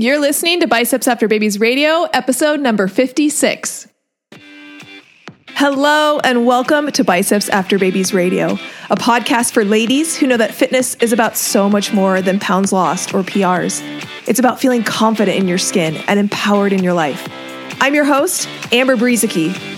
You're listening to Biceps After Babies Radio, episode number 56. Hello, and welcome to Biceps After Babies Radio, a podcast for ladies who know that fitness is about so much more than pounds lost or PRs. It's about feeling confident in your skin and empowered in your life. I'm your host, Amber Brueseke,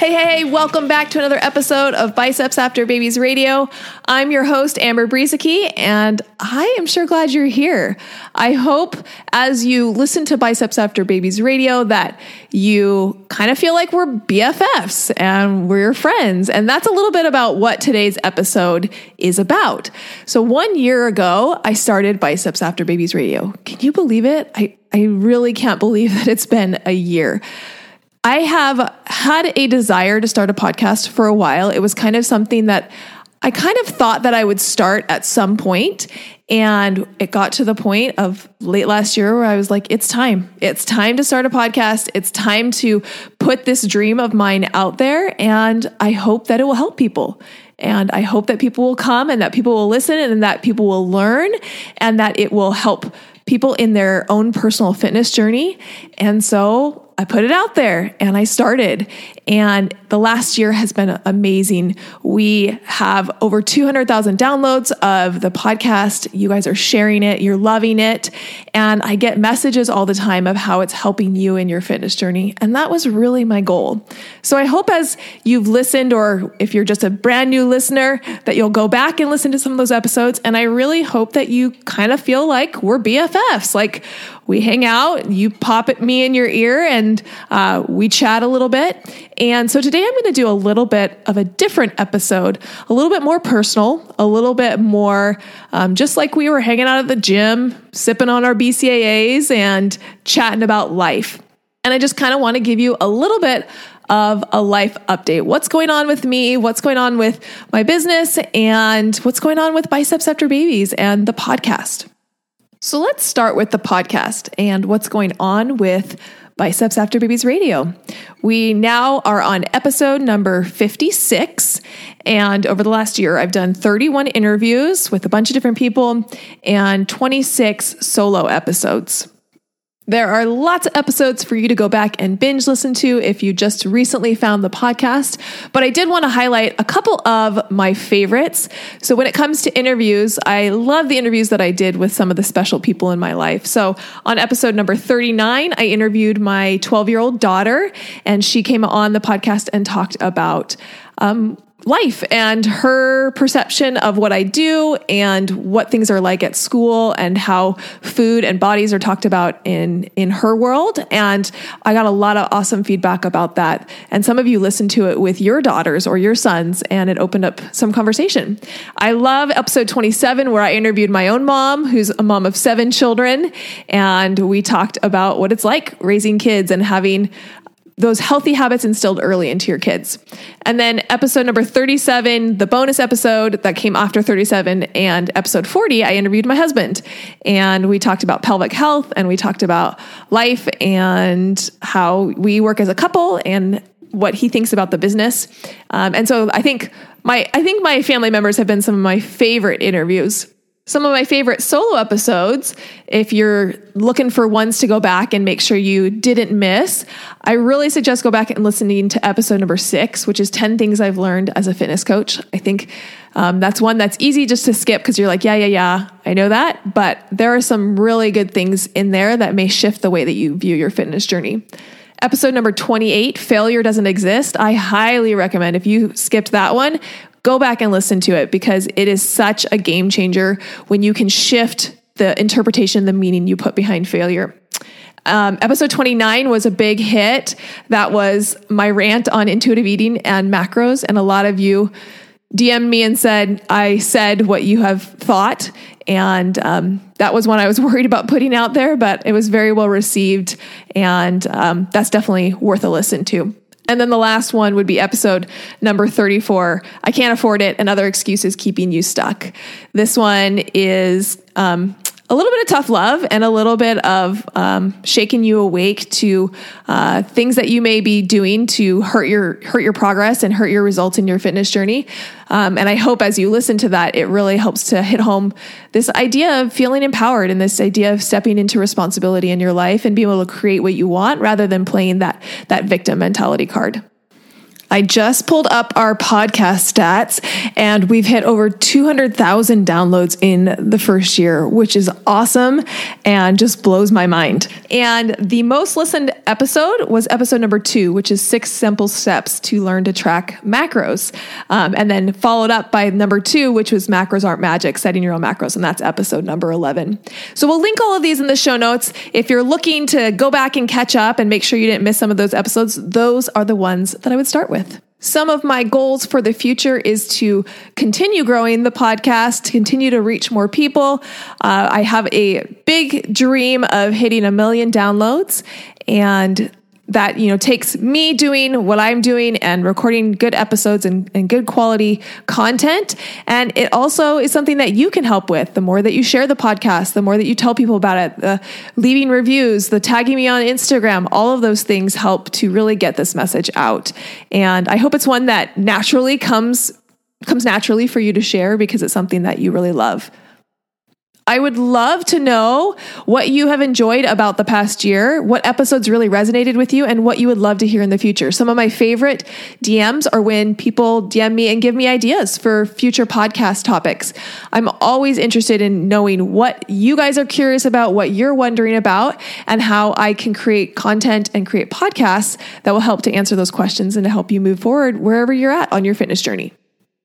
Hey, hey, welcome back to another episode of Biceps After Babies Radio. I'm your host, Amber Brueseke, and I am sure glad you're here. I hope as you listen to Biceps After Babies Radio that you kind of feel like we're BFFs and we're friends. And that's a little bit about what today's episode is about. So, one year ago, I started Biceps After Babies Radio. Can you believe it? I, I really can't believe that it's been a year. I have had a desire to start a podcast for a while. It was kind of something that I kind of thought that I would start at some point, And it got to the point of late last year where I was like, it's time. It's time to start a podcast. It's time to put this dream of mine out there. And I hope that it will help people. And I hope that people will come and that people will listen and that people will learn and that it will help people in their own personal fitness journey. And so I put it out there and I started. And the last year has been amazing. We have over 200,000 downloads of the podcast. You guys are sharing it, you're loving it. And I get messages all the time of how it's helping you in your fitness journey. And that was really my goal. So I hope as you've listened, or if you're just a brand new listener, that you'll go back and listen to some of those episodes. And I really hope that you kind of feel like we're BFFs. Like we hang out, you pop at me in your ear, and uh, we chat a little bit. And so today I'm going to do a little bit of a different episode, a little bit more personal, a little bit more um, just like we were hanging out at the gym, sipping on our BCAAs and chatting about life. And I just kind of want to give you a little bit of a life update. What's going on with me? What's going on with my business? And what's going on with Biceps After Babies and the podcast? So let's start with the podcast and what's going on with Biceps After Babies Radio. We now are on episode number 56. And over the last year, I've done 31 interviews with a bunch of different people and 26 solo episodes. There are lots of episodes for you to go back and binge listen to if you just recently found the podcast. But I did want to highlight a couple of my favorites. So, when it comes to interviews, I love the interviews that I did with some of the special people in my life. So, on episode number 39, I interviewed my 12 year old daughter, and she came on the podcast and talked about um, life and her perception of what I do and what things are like at school and how food and bodies are talked about in in her world. And I got a lot of awesome feedback about that. And some of you listened to it with your daughters or your sons and it opened up some conversation. I love episode 27 where I interviewed my own mom who's a mom of 7 children. And we talked about what it's like raising kids and having those healthy habits instilled early into your kids. And then episode number 37, the bonus episode that came after 37, and episode 40, I interviewed my husband. And we talked about pelvic health and we talked about life and how we work as a couple and what he thinks about the business. Um, and so I think my I think my family members have been some of my favorite interviews some of my favorite solo episodes, if you're looking for ones to go back and make sure you didn't miss, I really suggest go back and listening to episode number six, which is 10 things I've learned as a fitness coach. I think um, that's one that's easy just to skip because you're like, yeah, yeah, yeah, I know that. But there are some really good things in there that may shift the way that you view your fitness journey. Episode number 28, Failure Doesn't Exist. I highly recommend if you skipped that one, go back and listen to it because it is such a game changer when you can shift the interpretation, the meaning you put behind failure. Um, episode 29 was a big hit. That was my rant on intuitive eating and macros. And a lot of you DM'd me and said, I said what you have thought. And um, that was one I was worried about putting out there, but it was very well received. And um, that's definitely worth a listen to. And then the last one would be episode number 34 I Can't Afford It and Other Excuses Keeping You Stuck. This one is um, a little bit of tough love and a little bit of um, shaking you awake to uh, things that you may be doing to hurt your hurt your progress and hurt your results in your fitness journey. Um, and I hope as you listen to that, it really helps to hit home this idea of feeling empowered and this idea of stepping into responsibility in your life and being able to create what you want rather than playing that that victim mentality card. I just pulled up our podcast stats and we've hit over 200,000 downloads in the first year, which is awesome and just blows my mind. And the most listened episode was episode number two, which is six simple steps to learn to track macros. Um, and then followed up by number two, which was macros aren't magic, setting your own macros. And that's episode number 11. So we'll link all of these in the show notes. If you're looking to go back and catch up and make sure you didn't miss some of those episodes, those are the ones that I would start with with. Some of my goals for the future is to continue growing the podcast, continue to reach more people. Uh, I have a big dream of hitting a million downloads, and that you know takes me doing what i'm doing and recording good episodes and, and, good quality content. And it also is something that you can help with. The more that you share the podcast the more that you tell people about it the leaving reviews the tagging me on instagram all of those things help to really get this message out. And i hope it's one that naturally comes comes naturally for you to share because it's something that you really love I would love to know what you have enjoyed about the past year, what episodes really resonated with you, and what you would love to hear in the future. Some of my favorite DMs are when people DM me and give me ideas for future podcast topics. I'm always interested in knowing what you guys are curious about, what you're wondering about, and how I can create content and create podcasts that will help to answer those questions and to help you move forward wherever you're at on your fitness journey.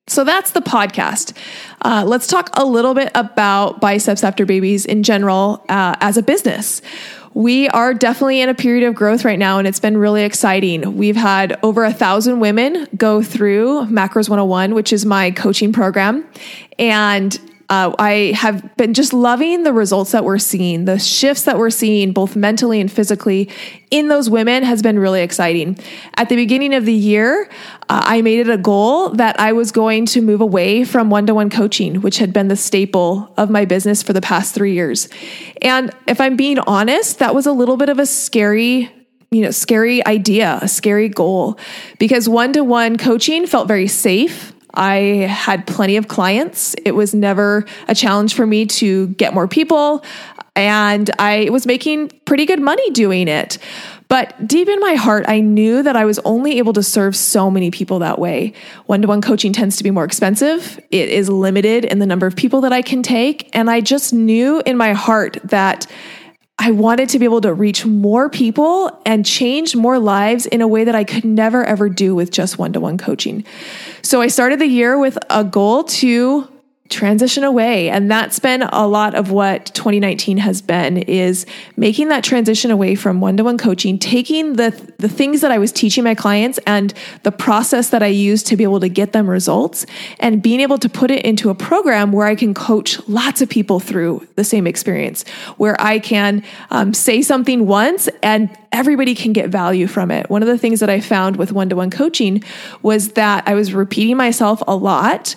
So that's the podcast. Uh, let's talk a little bit about biceps after babies in general uh, as a business. We are definitely in a period of growth right now, and it's been really exciting. We've had over a thousand women go through Macros 101, which is my coaching program. And uh, I have been just loving the results that we're seeing. The shifts that we're seeing, both mentally and physically, in those women has been really exciting. At the beginning of the year, uh, I made it a goal that I was going to move away from one to one coaching, which had been the staple of my business for the past three years. And if I'm being honest, that was a little bit of a scary you know, scary idea, a scary goal because one to one coaching felt very safe. I had plenty of clients. It was never a challenge for me to get more people. And I was making pretty good money doing it. But deep in my heart, I knew that I was only able to serve so many people that way. One to one coaching tends to be more expensive, it is limited in the number of people that I can take. And I just knew in my heart that I wanted to be able to reach more people and change more lives in a way that I could never ever do with just one to one coaching. So I started the year with a goal to transition away and that's been a lot of what 2019 has been is making that transition away from one-to-one coaching taking the the things that I was teaching my clients and the process that I used to be able to get them results and being able to put it into a program where I can coach lots of people through the same experience where I can um, say something once and everybody can get value from it. One of the things that I found with one to one coaching was that I was repeating myself a lot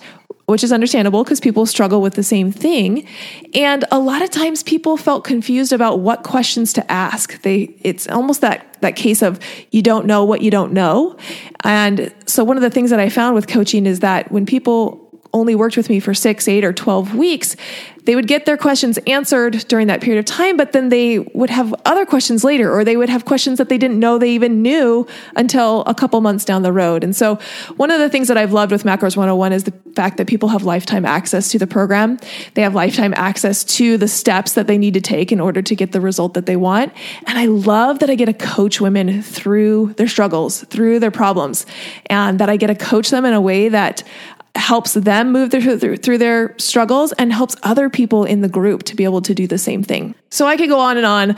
which is understandable because people struggle with the same thing. And a lot of times people felt confused about what questions to ask. They it's almost that that case of you don't know what you don't know. And so one of the things that I found with coaching is that when people only worked with me for 6, 8 or 12 weeks, they would get their questions answered during that period of time, but then they would have other questions later, or they would have questions that they didn't know they even knew until a couple months down the road. And so, one of the things that I've loved with Macros 101 is the fact that people have lifetime access to the program. They have lifetime access to the steps that they need to take in order to get the result that they want. And I love that I get to coach women through their struggles, through their problems, and that I get to coach them in a way that helps them move through, through their struggles and helps other people in the group to be able to do the same thing. So I could go on and on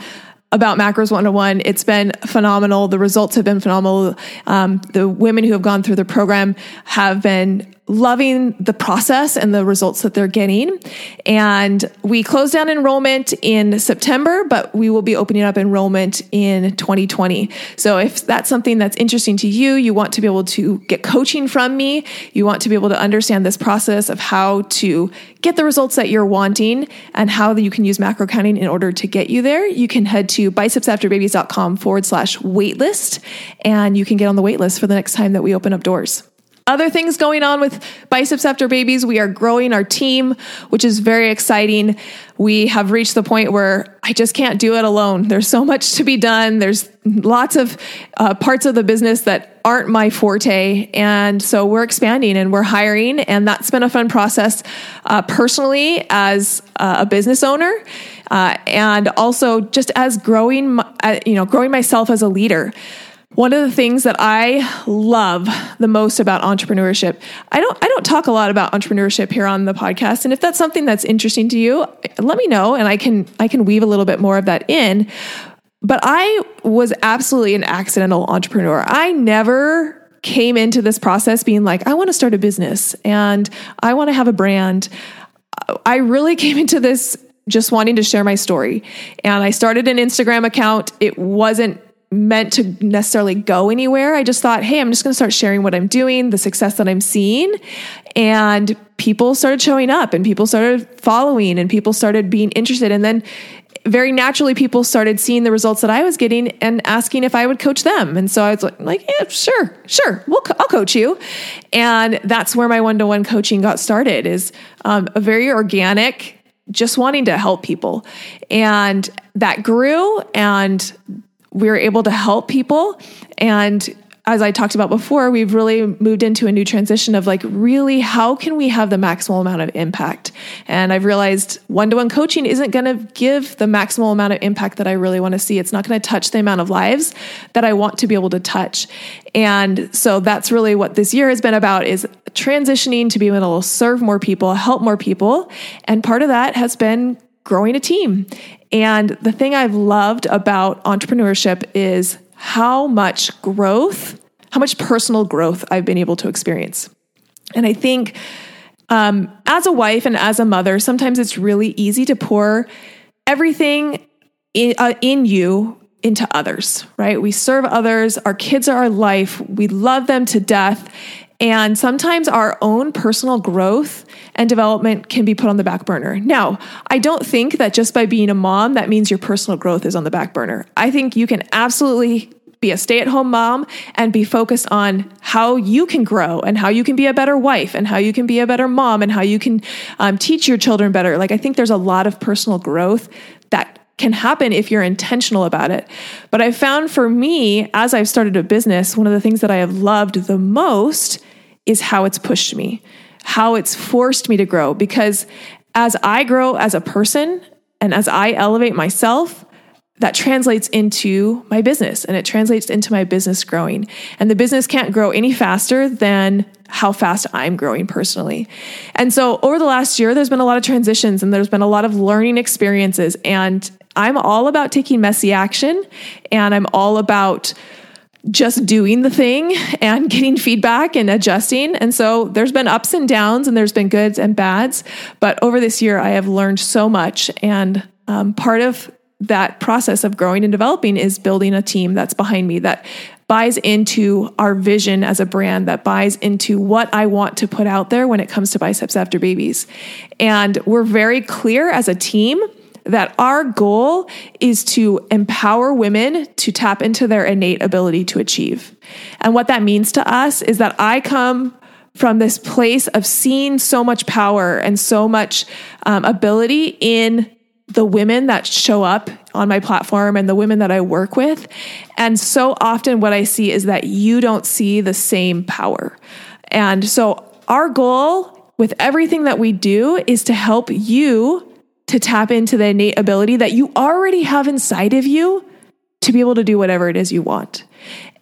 about macros 101 it's been phenomenal. The results have been phenomenal. Um, the women who have gone through the program have been loving the process and the results that they're getting. And we closed down enrollment in September, but we will be opening up enrollment in 2020. So if that's something that's interesting to you, you want to be able to get coaching from me, you want to be able to understand this process of how to get the results that you're wanting and how you can use macro counting in order to get you there, you can head to bicepsafterbabies.com forward slash waitlist and you can get on the waitlist for the next time that we open up doors. Other things going on with Biceps After Babies, we are growing our team, which is very exciting. We have reached the point where I just can't do it alone. There's so much to be done. There's lots of uh, parts of the business that aren't my forte. And so we're expanding and we're hiring. And that's been a fun process uh, personally as uh, a business owner. Uh, and also just as growing, uh, you know, growing myself as a leader. One of the things that I love the most about entrepreneurship, I don't I don't talk a lot about entrepreneurship here on the podcast, and if that's something that's interesting to you, let me know, and I can I can weave a little bit more of that in. But I was absolutely an accidental entrepreneur. I never came into this process being like, I want to start a business and I want to have a brand. I really came into this just wanting to share my story. And I started an Instagram account. It wasn't meant to necessarily go anywhere. I just thought, hey, I'm just going to start sharing what I'm doing, the success that I'm seeing. And people started showing up and people started following and people started being interested. And then very naturally, people started seeing the results that I was getting and asking if I would coach them. And so I was like, yeah, sure, sure, we'll co- I'll coach you. And that's where my one to one coaching got started is um, a very organic, just wanting to help people. And that grew and we were able to help people. And as I talked about before, we've really moved into a new transition of like, really, how can we have the maximal amount of impact? And I've realized one to one coaching isn't going to give the maximal amount of impact that I really want to see. It's not going to touch the amount of lives that I want to be able to touch. And so that's really what this year has been about is transitioning to be able to serve more people, help more people. And part of that has been growing a team. And the thing I've loved about entrepreneurship is how much growth, how much personal growth I've been able to experience. And I think um, as a wife and as a mother, sometimes it's really easy to pour everything in, uh, in you into others, right? We serve others, our kids are our life, we love them to death. And sometimes our own personal growth and development can be put on the back burner. Now, I don't think that just by being a mom, that means your personal growth is on the back burner. I think you can absolutely be a stay at home mom and be focused on how you can grow and how you can be a better wife and how you can be a better mom and how you can um, teach your children better. Like, I think there's a lot of personal growth that can happen if you're intentional about it. But I found for me, as I've started a business, one of the things that I have loved the most is how it's pushed me, how it's forced me to grow. Because as I grow as a person and as I elevate myself, that translates into my business and it translates into my business growing. And the business can't grow any faster than how fast I'm growing personally. And so over the last year, there's been a lot of transitions and there's been a lot of learning experiences. And I'm all about taking messy action and I'm all about just doing the thing and getting feedback and adjusting. And so there's been ups and downs and there's been goods and bads. But over this year, I have learned so much. And um, part of that process of growing and developing is building a team that's behind me that buys into our vision as a brand, that buys into what I want to put out there when it comes to biceps after babies. And we're very clear as a team that our goal is to empower women to tap into their innate ability to achieve. And what that means to us is that I come from this place of seeing so much power and so much um, ability in the women that show up on my platform and the women that I work with. And so often, what I see is that you don't see the same power. And so, our goal with everything that we do is to help you to tap into the innate ability that you already have inside of you to be able to do whatever it is you want.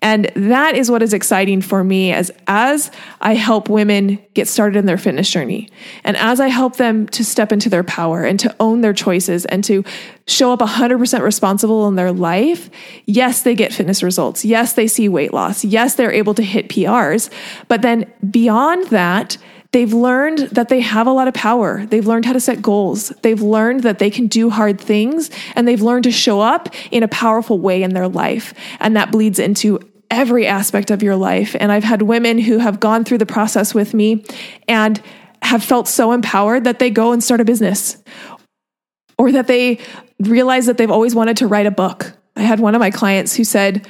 And that is what is exciting for me as as I help women get started in their fitness journey and as I help them to step into their power and to own their choices and to show up 100% responsible in their life. Yes, they get fitness results. Yes, they see weight loss. Yes, they're able to hit PRs. But then beyond that, They've learned that they have a lot of power. They've learned how to set goals. They've learned that they can do hard things and they've learned to show up in a powerful way in their life. And that bleeds into every aspect of your life. And I've had women who have gone through the process with me and have felt so empowered that they go and start a business or that they realize that they've always wanted to write a book. I had one of my clients who said,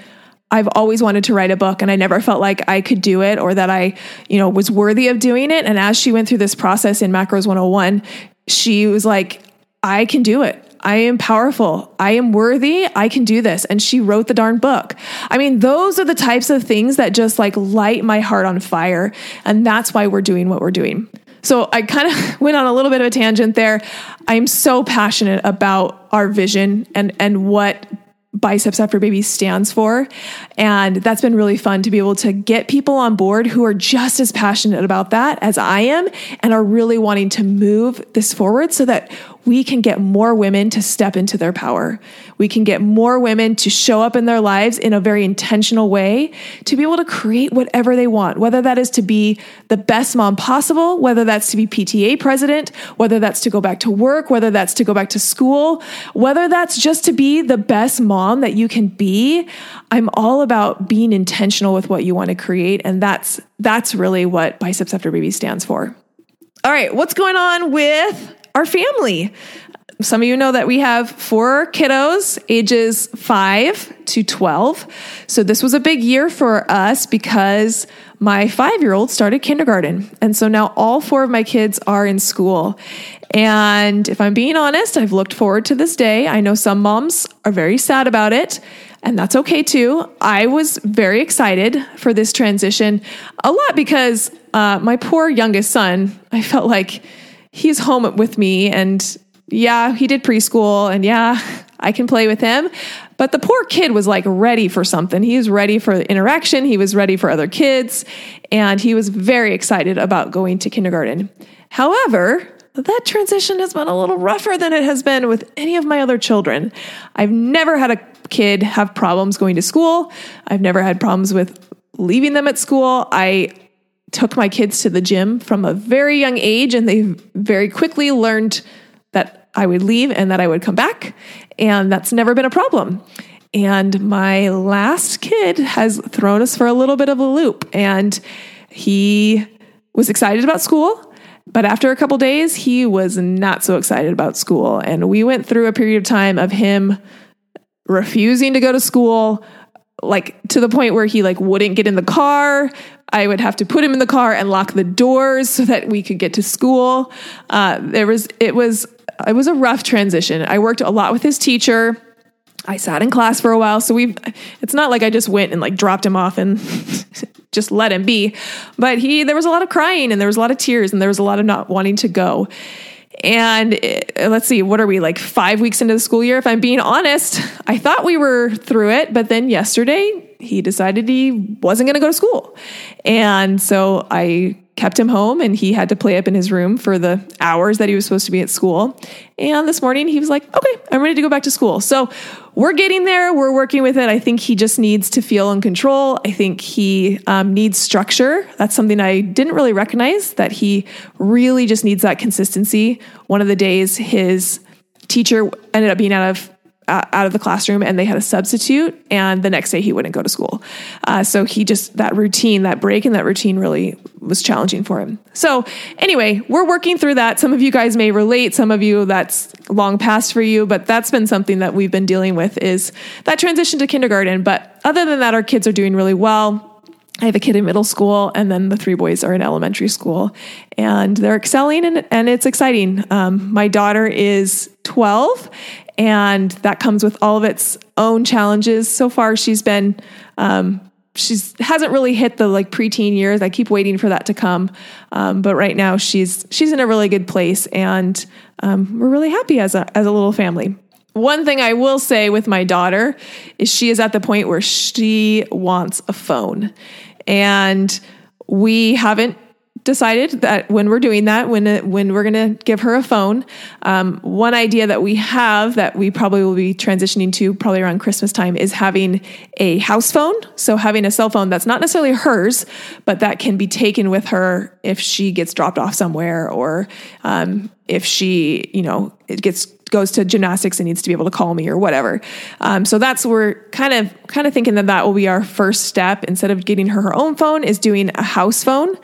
I've always wanted to write a book and I never felt like I could do it or that I, you know, was worthy of doing it. And as she went through this process in Macros 101, she was like, I can do it. I am powerful. I am worthy. I can do this. And she wrote the darn book. I mean, those are the types of things that just like light my heart on fire. And that's why we're doing what we're doing. So I kind of went on a little bit of a tangent there. I'm so passionate about our vision and and what Biceps After Baby stands for. And that's been really fun to be able to get people on board who are just as passionate about that as I am and are really wanting to move this forward so that we can get more women to step into their power. We can get more women to show up in their lives in a very intentional way to be able to create whatever they want, whether that is to be the best mom possible, whether that's to be PTA president, whether that's to go back to work, whether that's to go back to school, whether that's just to be the best mom that you can be. I'm all about being intentional with what you want to create. And that's, that's really what Biceps After Baby stands for. All right, what's going on with our family. Some of you know that we have four kiddos, ages five to 12. So this was a big year for us because my five year old started kindergarten. And so now all four of my kids are in school. And if I'm being honest, I've looked forward to this day. I know some moms are very sad about it, and that's okay too. I was very excited for this transition a lot because uh, my poor youngest son, I felt like he's home with me and yeah, he did preschool and yeah, I can play with him. But the poor kid was like ready for something. He was ready for interaction. He was ready for other kids. And he was very excited about going to kindergarten. However, that transition has been a little rougher than it has been with any of my other children. I've never had a kid have problems going to school. I've never had problems with leaving them at school. I took my kids to the gym from a very young age, and they very quickly learned that I would leave and that I would come back. And that's never been a problem. And my last kid has thrown us for a little bit of a loop. And he was excited about school. But after a couple days, he was not so excited about school. And we went through a period of time of him refusing to go to school, like to the point where he like wouldn't get in the car I would have to put him in the car and lock the doors so that we could get to school. Uh, there was it was it was a rough transition. I worked a lot with his teacher. I sat in class for a while, so we it's not like I just went and like dropped him off and just let him be. But he there was a lot of crying and there was a lot of tears and there was a lot of not wanting to go. And it, uh, let's see, what are we like five weeks into the school year? If I'm being honest, I thought we were through it, but then yesterday he decided he wasn't going to go to school. And so I kept him home and he had to play up in his room for the hours that he was supposed to be at school. And this morning he was like, okay, I'm ready to go back to school. So we're getting there. We're working with it. I think he just needs to feel in control. I think he um, needs structure. That's something I didn't really recognize that he really just needs that consistency. One of the days his teacher ended up being out of out of the classroom and they had a substitute and the next day he wouldn't go to school. Uh, so he just that routine that break in that routine really was challenging for him. So anyway we're working through that. Some of you guys may relate some of you that's long past for you but that's been something that we've been dealing with is that transition to kindergarten. But other than that our kids are doing really well. I have a kid in middle school, and then the three boys are in elementary school, and they're excelling, and, and it's exciting. Um, my daughter is 12, and that comes with all of its own challenges. So far, she's been um, she's hasn't really hit the like preteen years. I keep waiting for that to come, um, but right now she's she's in a really good place, and um, we're really happy as a as a little family. one thing I will say with my daughter is she is at the point where she wants a phone. And we haven't decided that when we're doing that, when when we're going to give her a phone, um, one idea that we have that we probably will be transitioning to probably around Christmas time is having a house phone. So having a cell phone that's not necessarily hers, but that can be taken with her if she gets dropped off somewhere or um, if she, you know, it gets goes to gymnastics and needs to be able to call me or whatever. Um, so that's we're kind of kind of thinking that that will be our first step instead of getting her her own phone is doing a house phone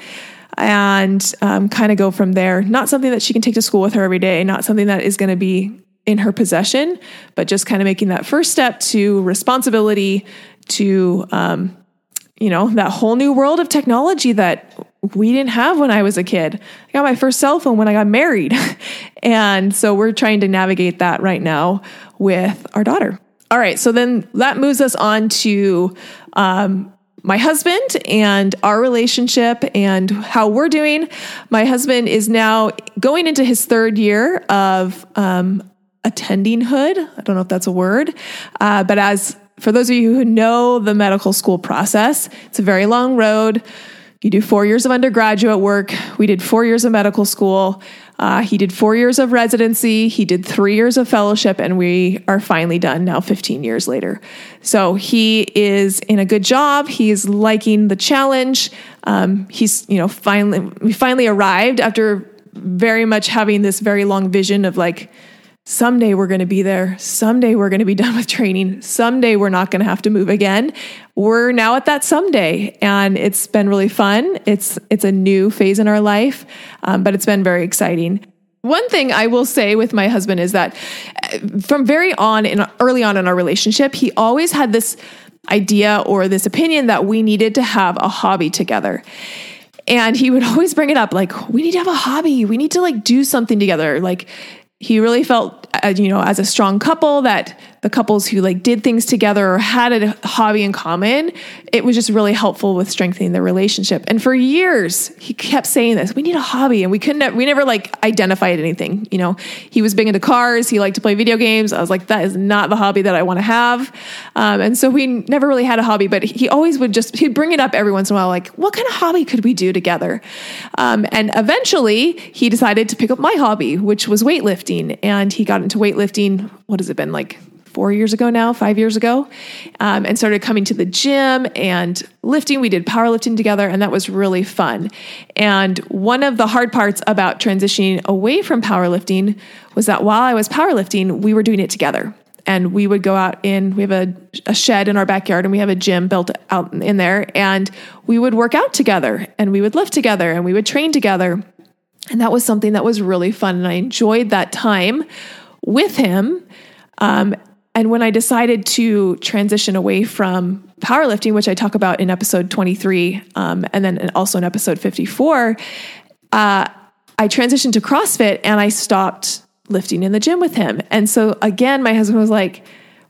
and um, kind of go from there. Not something that she can take to school with her every day, not something that is going to be in her possession, but just kind of making that first step to responsibility, to, um, you know, that whole new world of technology that we didn't have when I was a kid. I got my first cell phone when I got married. and so we're trying to navigate that right now with our daughter. All right, so then that moves us on to um, my husband and our relationship and how we're doing. My husband is now going into his third year of um, attending hood. I don't know if that's a word, uh, but as for those of you who know the medical school process, it's a very long road. You do four years of undergraduate work. We did four years of medical school. Uh, he did four years of residency, he did three years of fellowship, and we are finally done now 15 years later. So he is in a good job. He's liking the challenge. Um, he's, you know, finally, we finally arrived after very much having this very long vision of like, someday we're going to be there. Someday we're going to be done with training. Someday we're not going to have to move again. We're now at that someday, and it's been really fun. It's it's a new phase in our life, um, but it's been very exciting. One thing I will say with my husband is that uh, from very on in early on in our relationship, he always had this idea or this opinion that we needed to have a hobby together. And he would always bring it up like, we need to have a hobby. We need to like do something together. Like, he really felt uh, you know as a strong couple that the couples who like did things together or had a hobby in common it was just really helpful with strengthening the relationship. And for years he kept saying this we need a hobby and we couldn't we never like identified anything. You know he was big into cars he liked to play video games. I was like that is not the hobby that i want to have. Um, and so we never really had a hobby but he always would just he'd bring it up every once in a while like what kind of hobby could we do together? Um, and eventually he decided to pick up my hobby which was weightlifting and he got into weightlifting what has it been like four years ago now, five years ago, um, and started coming to the gym and lifting. We did powerlifting together, and that was really fun. And one of the hard parts about transitioning away from powerlifting was that while I was powerlifting, we were doing it together. And we would go out in, we have a, a shed in our backyard and we have a gym built out in there. And we would work out together and we would lift together and we would train together. And that was something that was really fun. And I enjoyed that time with him. Um, and when I decided to transition away from powerlifting, which I talk about in episode 23, um, and then also in episode 54, uh, I transitioned to CrossFit and I stopped lifting in the gym with him. And so again, my husband was like,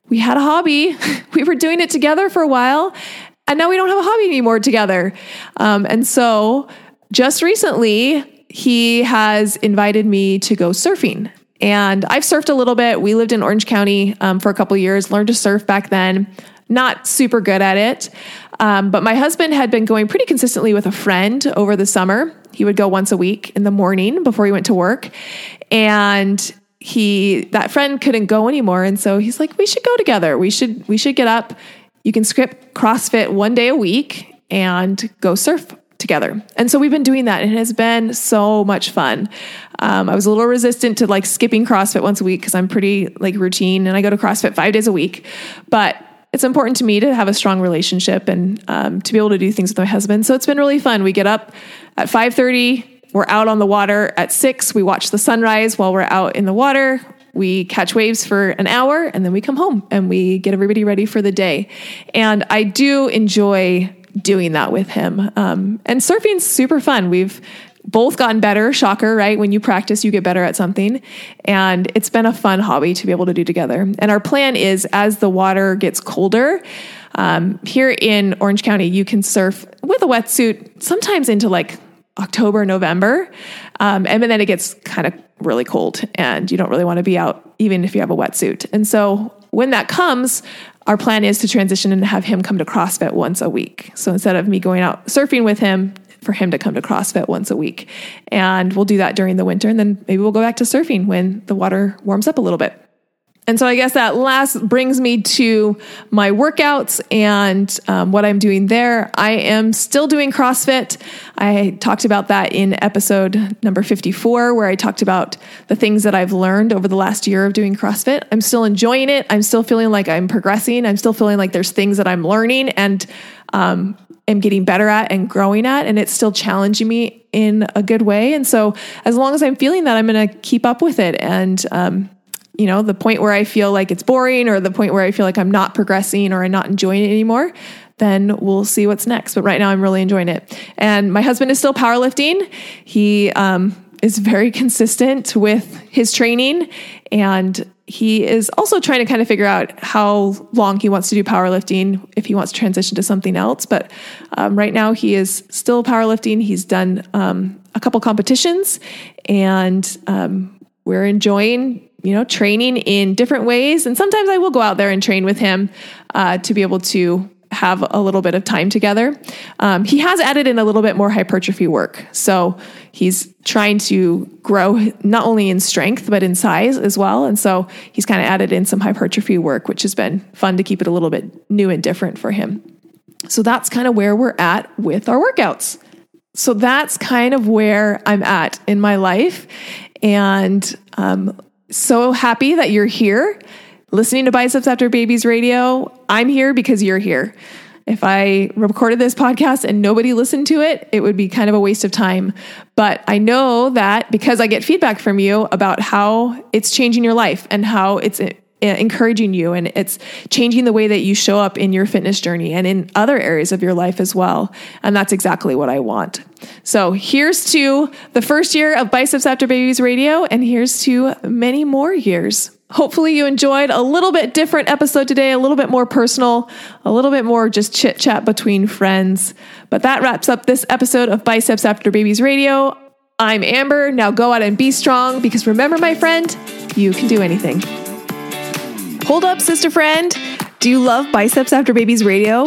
we had a hobby, we were doing it together for a while, and now we don't have a hobby anymore together. Um, and so just recently, he has invited me to go surfing. And I've surfed a little bit. We lived in Orange County um, for a couple years, learned to surf back then. Not super good at it. Um, but my husband had been going pretty consistently with a friend over the summer. He would go once a week in the morning before he went to work. And he that friend couldn't go anymore. And so he's like, we should go together. We should we should get up. You can skip CrossFit one day a week and go surf together. And so we've been doing that and it has been so much fun. Um, I was a little resistant to like skipping CrossFit once a week because I'm pretty like routine and I go to CrossFit five days a week. But it's important to me to have a strong relationship and um, to be able to do things with my husband. So it's been really fun. We get up at 5:30. We're out on the water at six. We watch the sunrise while we're out in the water. We catch waves for an hour and then we come home and we get everybody ready for the day. And I do enjoy doing that with him. Um, and surfing's super fun. We've both gotten better. Shocker, right? When you practice, you get better at something. And it's been a fun hobby to be able to do together. And our plan is as the water gets colder, um, here in Orange County, you can surf with a wetsuit, sometimes into like October, November. Um, and then it gets kind of really cold and you don't really want to be out, even if you have a wetsuit. And so when that comes, our plan is to transition and have him come to CrossFit once a week. So instead of me going out surfing with him, for him to come to CrossFit once a week. And we'll do that during the winter. And then maybe we'll go back to surfing when the water warms up a little bit. And so I guess that last brings me to my workouts and um, what I'm doing there. I am still doing CrossFit. I talked about that in episode number 54, where I talked about the things that I've learned over the last year of doing CrossFit. I'm still enjoying it. I'm still feeling like I'm progressing. I'm still feeling like there's things that I'm learning and um, am getting better at and growing at. And it's still challenging me in a good way. And so as long as I'm feeling that, I'm going to keep up with it. And, um, you know, the point where I feel like it's boring or the point where I feel like I'm not progressing or I'm not enjoying it anymore, then we'll see what's next. But right now, I'm really enjoying it. And my husband is still powerlifting. He um, is very consistent with his training and he is also trying to kind of figure out how long he wants to do powerlifting if he wants to transition to something else but um, right now he is still powerlifting he's done um, a couple competitions and um, we're enjoying you know, training in different ways. And sometimes I will go out there and train with him uh, to be able to have a little bit of time together. Um, he has added in a little bit more hypertrophy work. So he's trying to grow not only in strength, but in size as well. And so he's kind of added in some hypertrophy work, which has been fun to keep it a little bit new and different for him. So that's kind of where we're at with our workouts. So that's kind of where I'm at in my life. And um, so happy that you're here listening to Biceps After Babies Radio. I'm here because you're here. If I recorded this podcast and nobody listened to it, it would be kind of a waste of time. But I know that because I get feedback from you about how it's changing your life and how it's encouraging you and it's changing the way that you show up in your fitness journey and in other areas of your life as well. And that's exactly what I want. So here's to the first year of Biceps After Babies Radio, and here's to many more years. Hopefully, you enjoyed a little bit different episode today, a little bit more personal, a little bit more just chit chat between friends. But that wraps up this episode of Biceps After Babies Radio. I'm Amber. Now go out and be strong because remember, my friend, you can do anything. Hold up, sister friend. Do you love Biceps After Babies Radio?